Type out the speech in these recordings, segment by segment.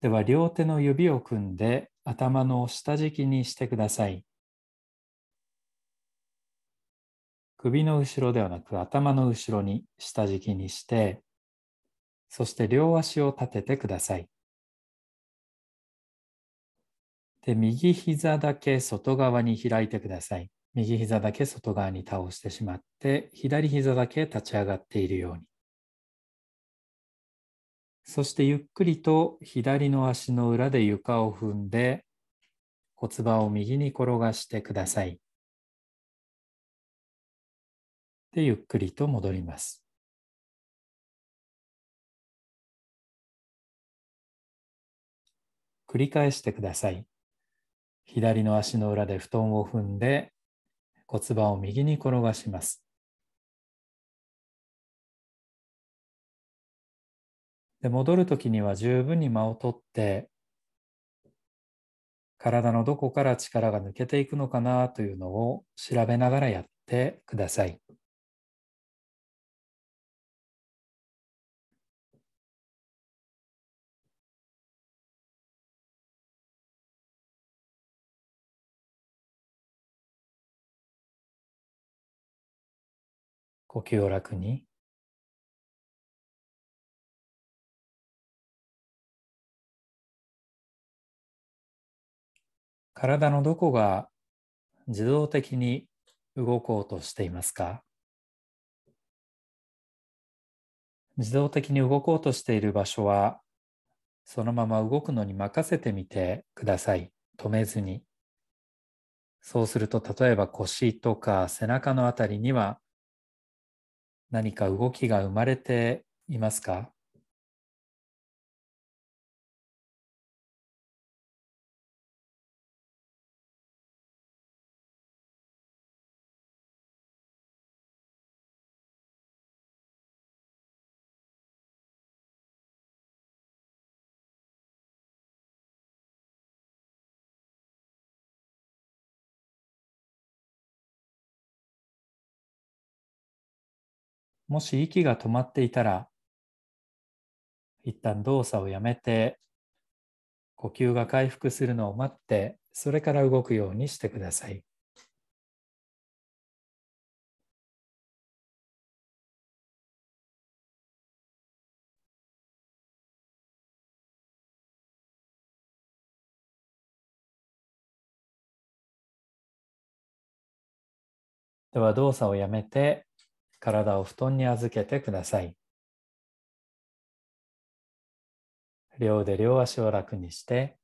では両手の指を組んで頭の下敷きにしてください。首の後ろではなく頭の後ろに下敷きにして、そして両足を立ててください。で、右膝だけ外側に開いてください。右膝だけ外側に倒してしまって、左膝だけ立ち上がっているように。そしてゆっくりと左の足の裏で床を踏んで骨盤を右に転がしてください。で、ゆっくりと戻ります。繰り返してください。左の足の裏で布団を踏んで骨盤を右に転がします。で戻るときには十分に間をとって体のどこから力が抜けていくのかなというのを調べながらやってください。呼吸を楽に。体のどこが自動的に動こうとしていますか？自動的に動こうとしている場所はそのまま動くのに任せてみてください。止めずに。そうすると例えば腰とか背中のあたりには何か動きが生まれていますか？もし息が止まっていたら、一旦動作をやめて、呼吸が回復するのを待って、それから動くようにしてください。では動作をやめて体を布団に預けてください。両腕両足を楽にして、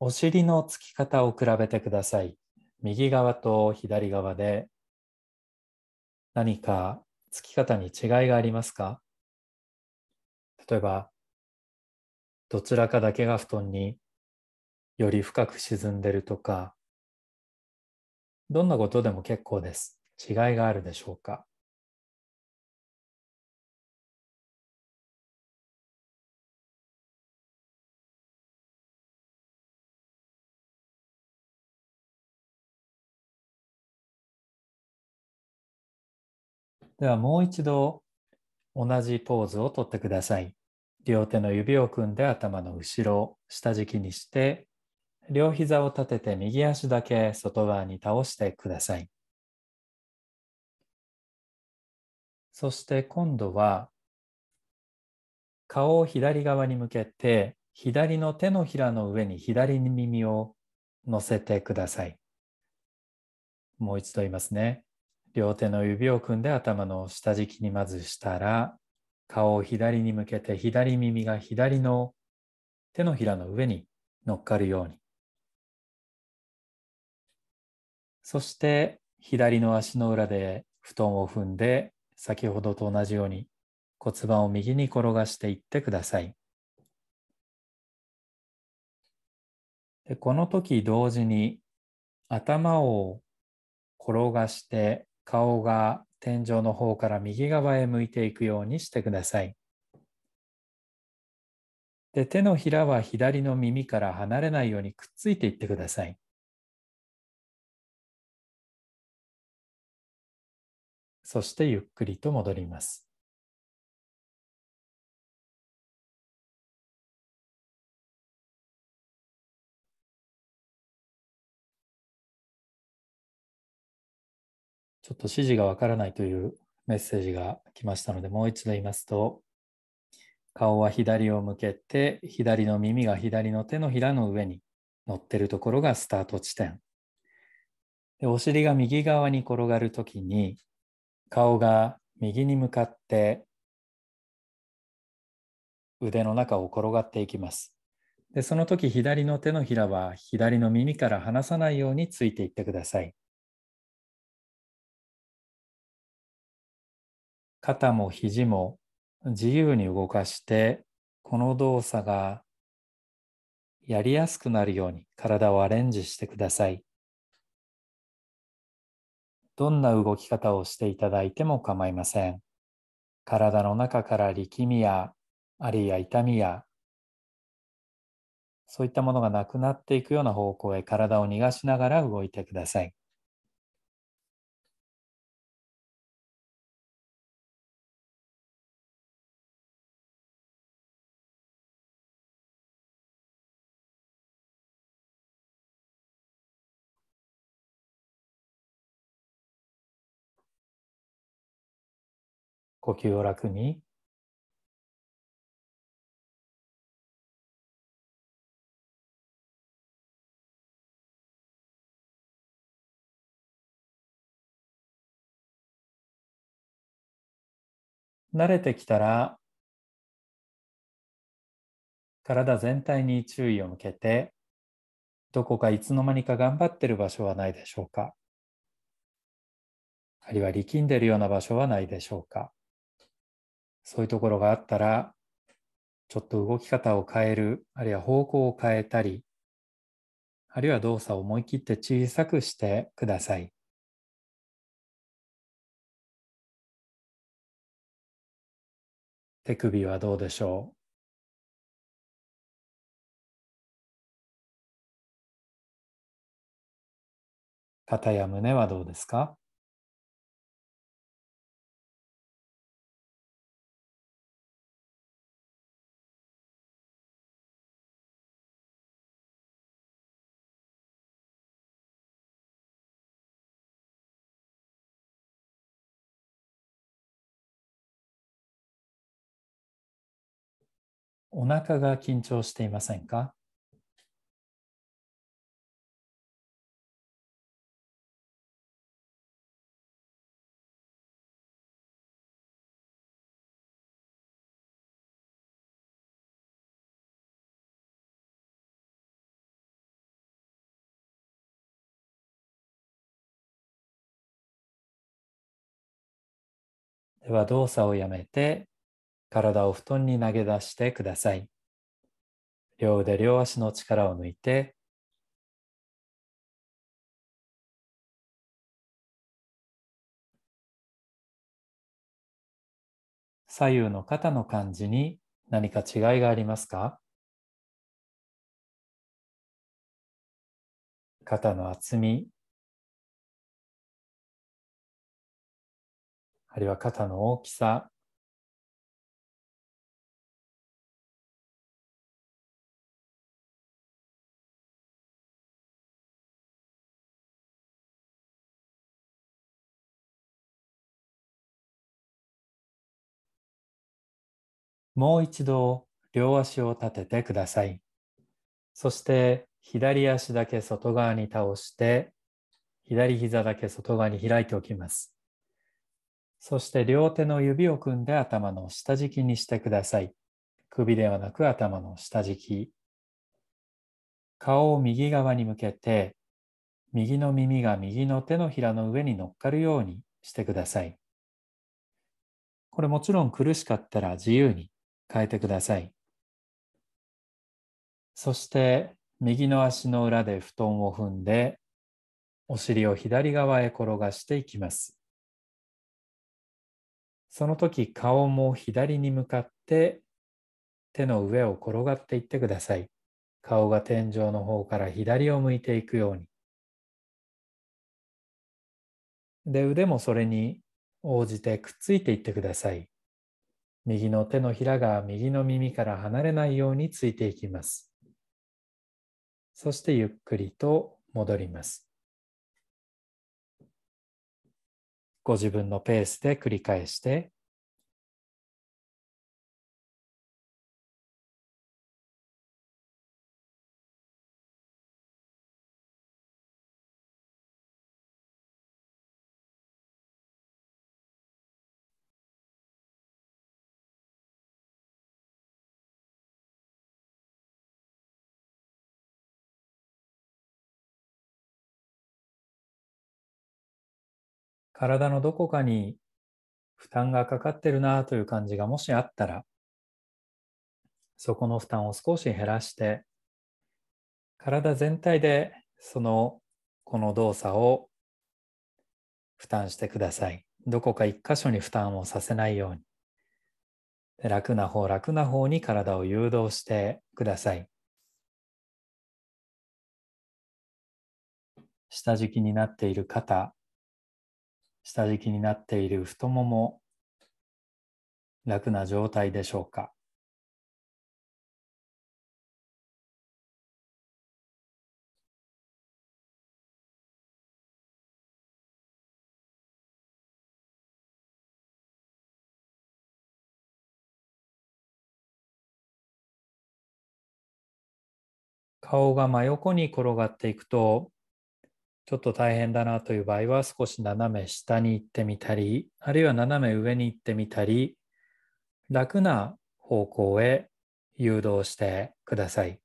お尻のつき方を比べてください。右側と左側で何かつき方に違いがありますか？例えば、どちらかだけが布団により深く沈んでるとか、どんなことでも結構です。違いがあるでしょうか？ではもう一度同じポーズをとってください。両手の指を組んで頭の後ろ、下敷きにして両膝を立てて右足だけ外側に倒してください。そして今度は顔を左側に向けて左の手のひらの上に左耳を乗せてください。もう一度言いますね。両手の指を組んで頭の下敷きにまずしたら顔を左に向けて左耳が左の手のひらの上に乗っかるようにそして左の足の裏で布団を踏んで先ほどと同じように骨盤を右に転がしていってください。でこの時同時に頭を転がして顔が天井の方から右側へ向いていくようにしてください。で手のひらは左の耳から離れないようにくっついていってください。そしてゆっくりと戻ります。ちょっと指示がわからないというメッセージが来ましたので、もう一度言いますと、顔は左を向けて、左の耳が左の手のひらの上に乗ってるところがスタート地点。でお尻が右側に転がるときに、顔が右に向かって腕の中を転がっていきます。でその時左の手のひらは左の耳から離さないようについていってください。肩も肘も自由に動かしてこの動作がやりやすくなるように体をアレンジしてください。どんな動き方をしていただいても構いません。体の中から力みやあるいは痛みやそういったものがなくなっていくような方向へ体を逃がしながら動いてください。呼吸を楽に。慣れてきたら体全体に注意を向けてどこかいつの間にか頑張ってる場所はないでしょうか？あるいは力んでるような場所はないでしょうか？そういうところがあったら、ちょっと動き方を変える、あるいは方向を変えたり、あるいは動作を思い切って小さくしてください。手首はどうでしょう？肩や胸はどうですか？お腹が緊張していませんか？では動作をやめて体を布団に投げ出してください。両腕両足の力を抜いて左右の肩の感じに何か違いがありますか？肩の厚みあるいは肩の大きさもう一度両足を立ててください。そして左足だけ外側に倒して、左膝だけ外側に開いておきます。そして両手の指を組んで頭の下敷きにしてください。首ではなく頭の下敷き。顔を右側に向けて、右の耳が右の手のひらの上に乗っかるようにしてください。これもちろん苦しかったら自由に変えてください。そして右の足の裏で布団を踏んでお尻を左側へ転がしていきます。その時顔も左に向かって手の上を転がっていってください。顔が天井の方から左を向いていくように。で、腕もそれに応じてくっついていってください。右の手のひらが右の耳から離れないようについていきます。そしてゆっくりと戻ります。ご自分のペースで繰り返して体のどこかに負担がかかってるなという感じがもしあったら、そこの負担を少し減らして、体全体でそのこの動作を負担してください。どこか一箇所に負担をさせないように。楽な方、楽な方に体を誘導してください。下敷きになっている肩、下敷きになっている太もも、楽な状態でしょうか？顔が真横に転がっていくとちょっと大変だなという場合は少し斜め下に行ってみたり、あるいは斜め上に行ってみたり、楽な方向へ誘導してください。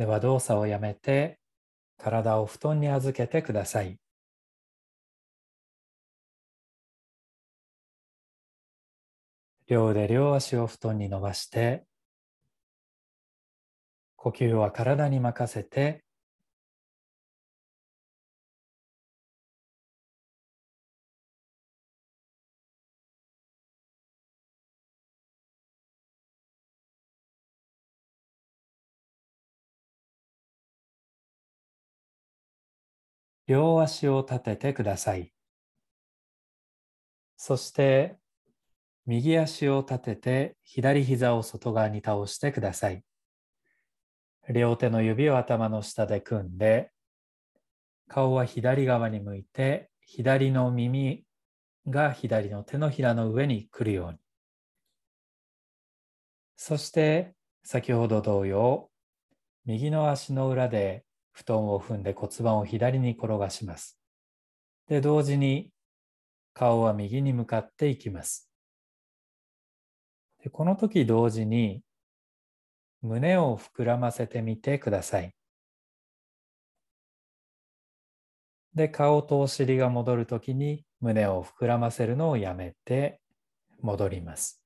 では動作をやめて体を布団に預けてください。両腕両足を布団に伸ばして呼吸は体に任せて両足を立ててください。そして右足を立てて左膝を外側に倒してください。両手の指を頭の下で組んで顔は左側に向いて左の耳が左の手のひらの上に来るように。そして先ほど同様右の足の裏で布団を踏んで骨盤を左に転がします。で、同時に顔は右に向かっていきます。でこの時同時に胸を膨らませてみてください。で、顔とお尻が戻るときに胸を膨らませるのをやめて戻ります。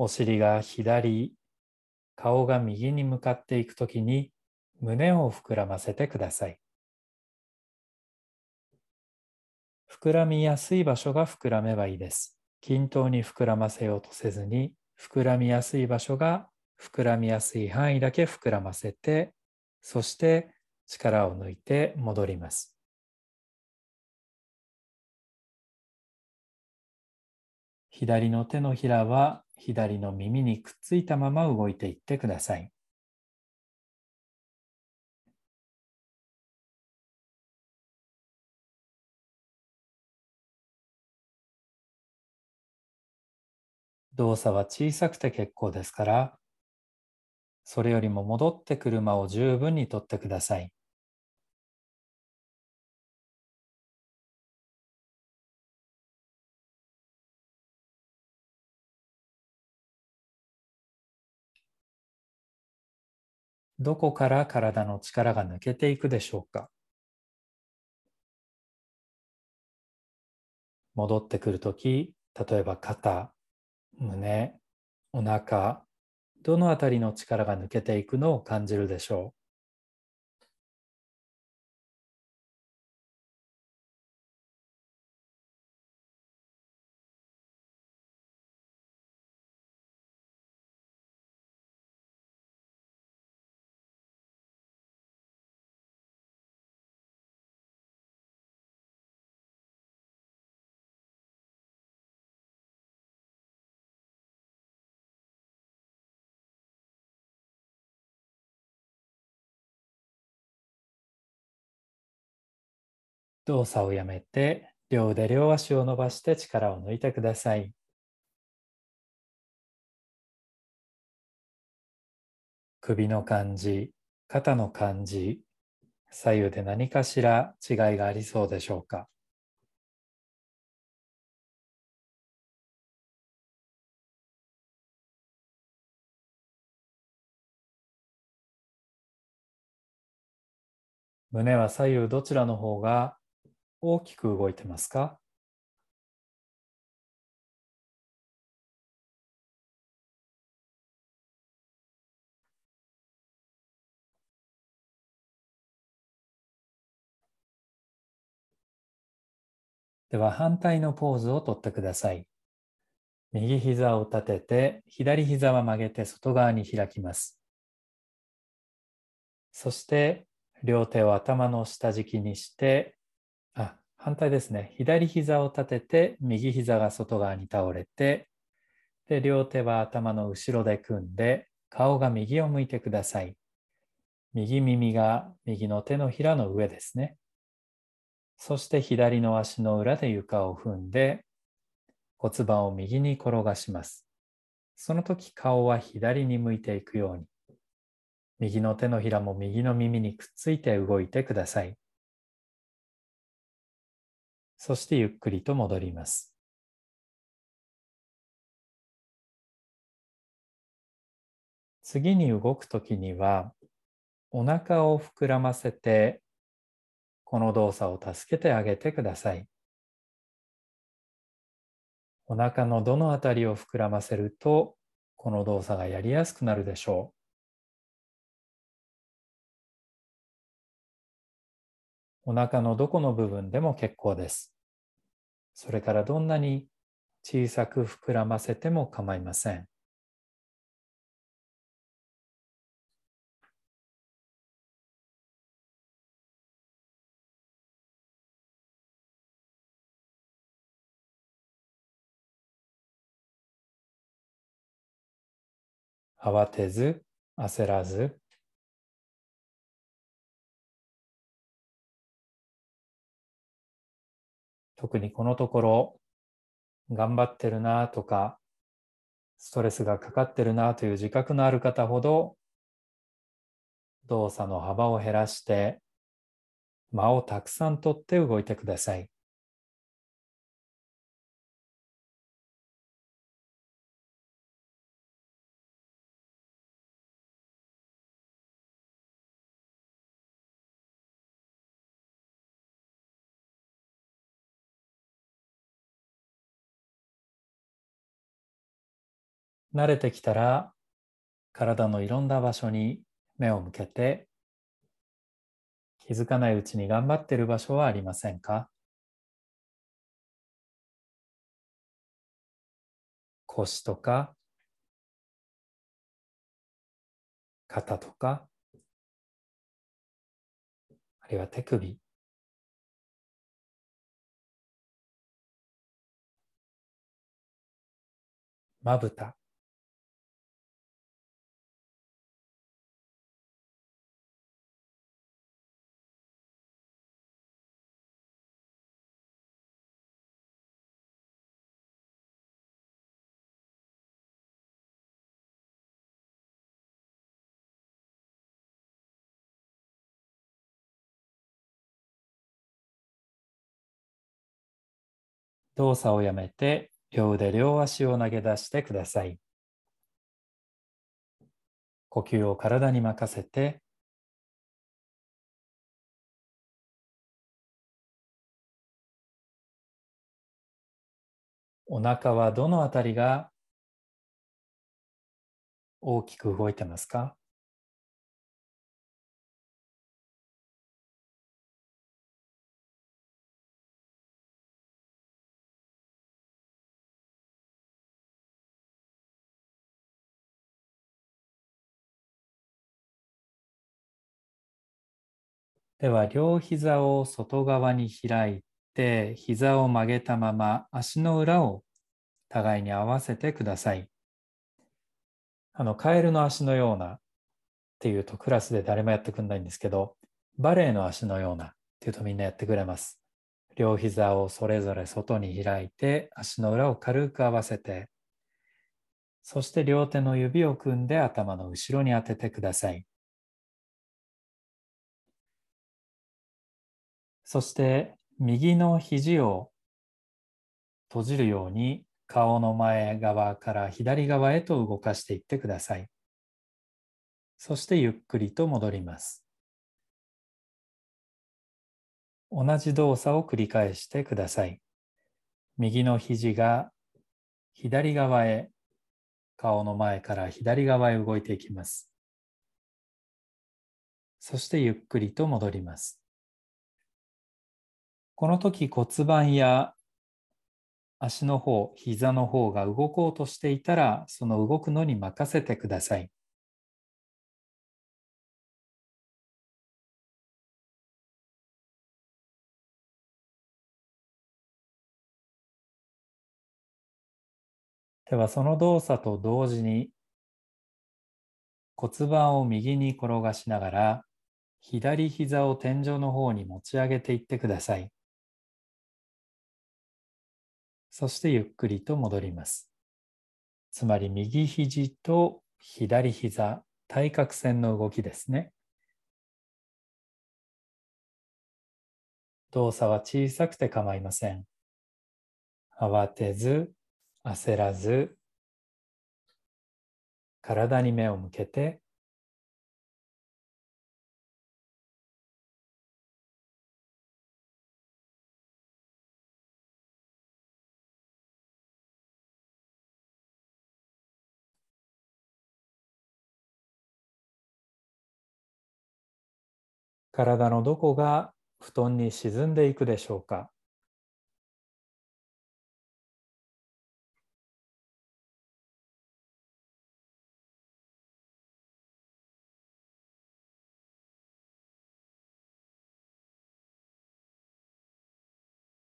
お尻が左、顔が右に向かっていくときに胸を膨らませてください。膨らみやすい場所が膨らめばいいです。均等に膨らませようとせずに、膨らみやすい場所が膨らみやすい範囲だけ膨らませて、そして力を抜いて戻ります。左の手のひらは左の耳にくっついたまま動いていってください。動作は小さくて結構ですから、それよりも戻ってくる間を十分にとってください。どこから体の力が抜けていくでしょうか？戻ってくるとき、例えば肩、胸、お腹、どのあたりの力が抜けていくのを感じるでしょう？動作をやめて両腕両足を伸ばして力を抜いてください。首の感じ、肩の感じ、左右で何かしら違いがありそうでしょうか胸は左右どちらの方が大きく動いてますか？では反対のポーズをとってください。右膝を立てて、左膝は曲げて外側に開きます。そして両手を頭の下敷きにして、反対ですね。左膝を立てて、右膝が外側に倒れて、で、両手は頭の後ろで組んで、顔が右を向いてください。右耳が右の手のひらの上ですね。そして左の足の裏で床を踏んで、骨盤を右に転がします。その時顔は左に向いていくように、右の手のひらも右の耳にくっついて動いてください。そしてゆっくりと戻ります。次に動くときには、お腹を膨らませて、この動作を助けてあげてください。お腹のどのあたりを膨らませると、この動作がやりやすくなるでしょう。お腹のどこの部分でも結構です。それからどんなに小さく膨らませても構いません。慌てず、焦らず、特にこのところ頑張ってるなとかストレスがかかってるなという自覚のある方ほど動作の幅を減らして間をたくさんとって動いてください。慣れてきたら体のいろんな場所に目を向けて気づかないうちに頑張っている場所はありませんか？腰とか肩とかあるいは手首。まぶた。動作をやめて両腕両足を投げ出してください。呼吸を体に任せてお腹はどのあたりが大きく動いてますか？では両膝を外側に開いて膝を曲げたまま足の裏を互いに合わせてください。あのカエルの足のようなっていうとクラスで誰もやってくんないんですけどバレエの足のようなっていうとみんなやってくれます。両膝をそれぞれ外に開いて足の裏を軽く合わせてそして両手の指を組んで頭の後ろに当ててください。そして右の肘を閉じるように顔の前側から左側へと動かしていってください。そしてゆっくりと戻ります。同じ動作を繰り返してください。右の肘が左側へ顔の前から左側へ動いていきます。そしてゆっくりと戻ります。この時骨盤や足の方、膝の方が動こうとしていたら、その動くのに任せてください。ではその動作と同時に骨盤を右に転がしながら左膝を天井の方に持ち上げていってください。そしてゆっくりと戻ります。つまり右肘と左膝、対角線の動きですね。動作は小さくて構いません。慌てず、焦らず、体に目を向けて体のどこが布団に沈んでいくでしょうか？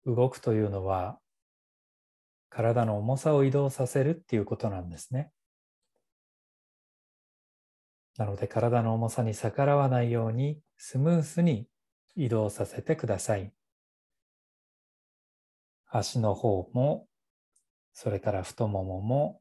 動くというのは体の重さを移動させるっていうことなんですね。なので体の重さに逆らわないようにスムースに移動させてください。足の方も、それから太ももも、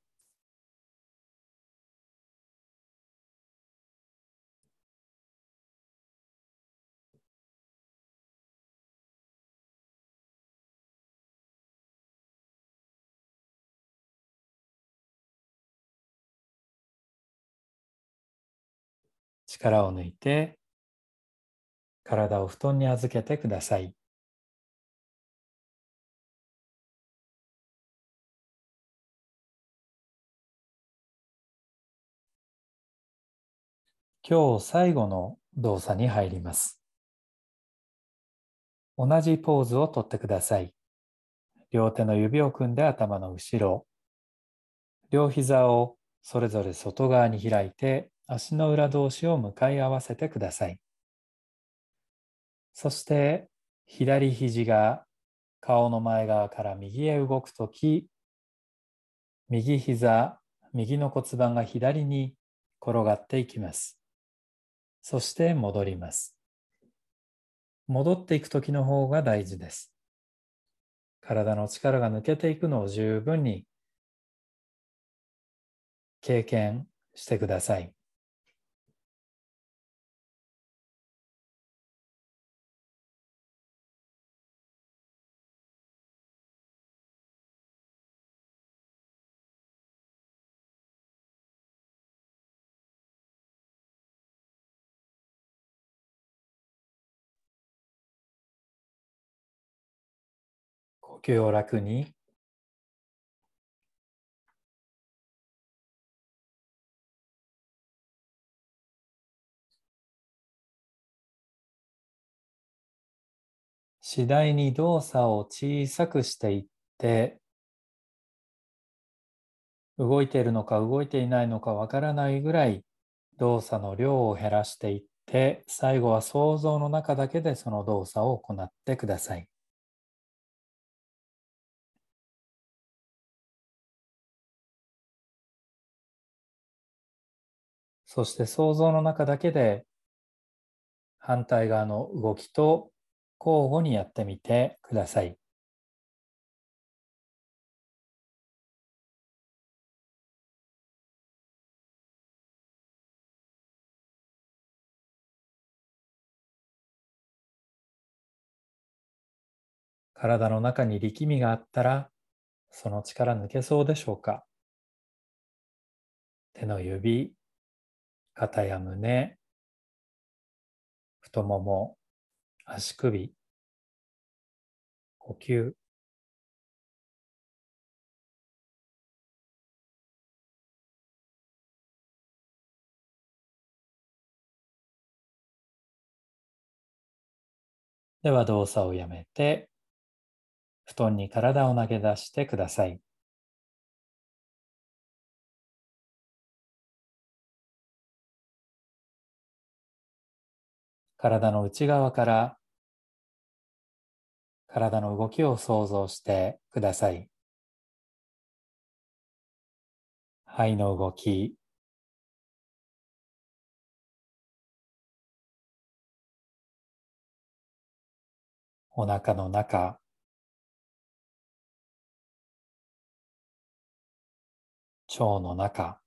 力を抜いて体を布団に預けてください。今日最後の動作に入ります。同じポーズをとってください。両手の指を組んで頭の後ろ、両膝をそれぞれ外側に開いて足の裏同士を向かい合わせてください。そして左肘が顔の前側から右へ動くとき、右膝、右の骨盤が左に転がっていきます。そして戻ります。戻っていくときの方が大事です。体の力が抜けていくのを十分に経験してください。吸を楽に？次第に動作を小さくしていって動いているのか動いていないのかわからないぐらい動作の量を減らしていって最後は想像の中だけでその動作を行ってください。そして想像の中だけで反対側の動きと交互にやってみてください。体の中に力みがあったら、その力抜けそうでしょうか？手の指、肩や胸、太もも、足首、呼吸、では動作をやめて、布団に体を投げ出してください。体の内側から体の動きを想像してください。肺の動き、お腹の中、腸の中、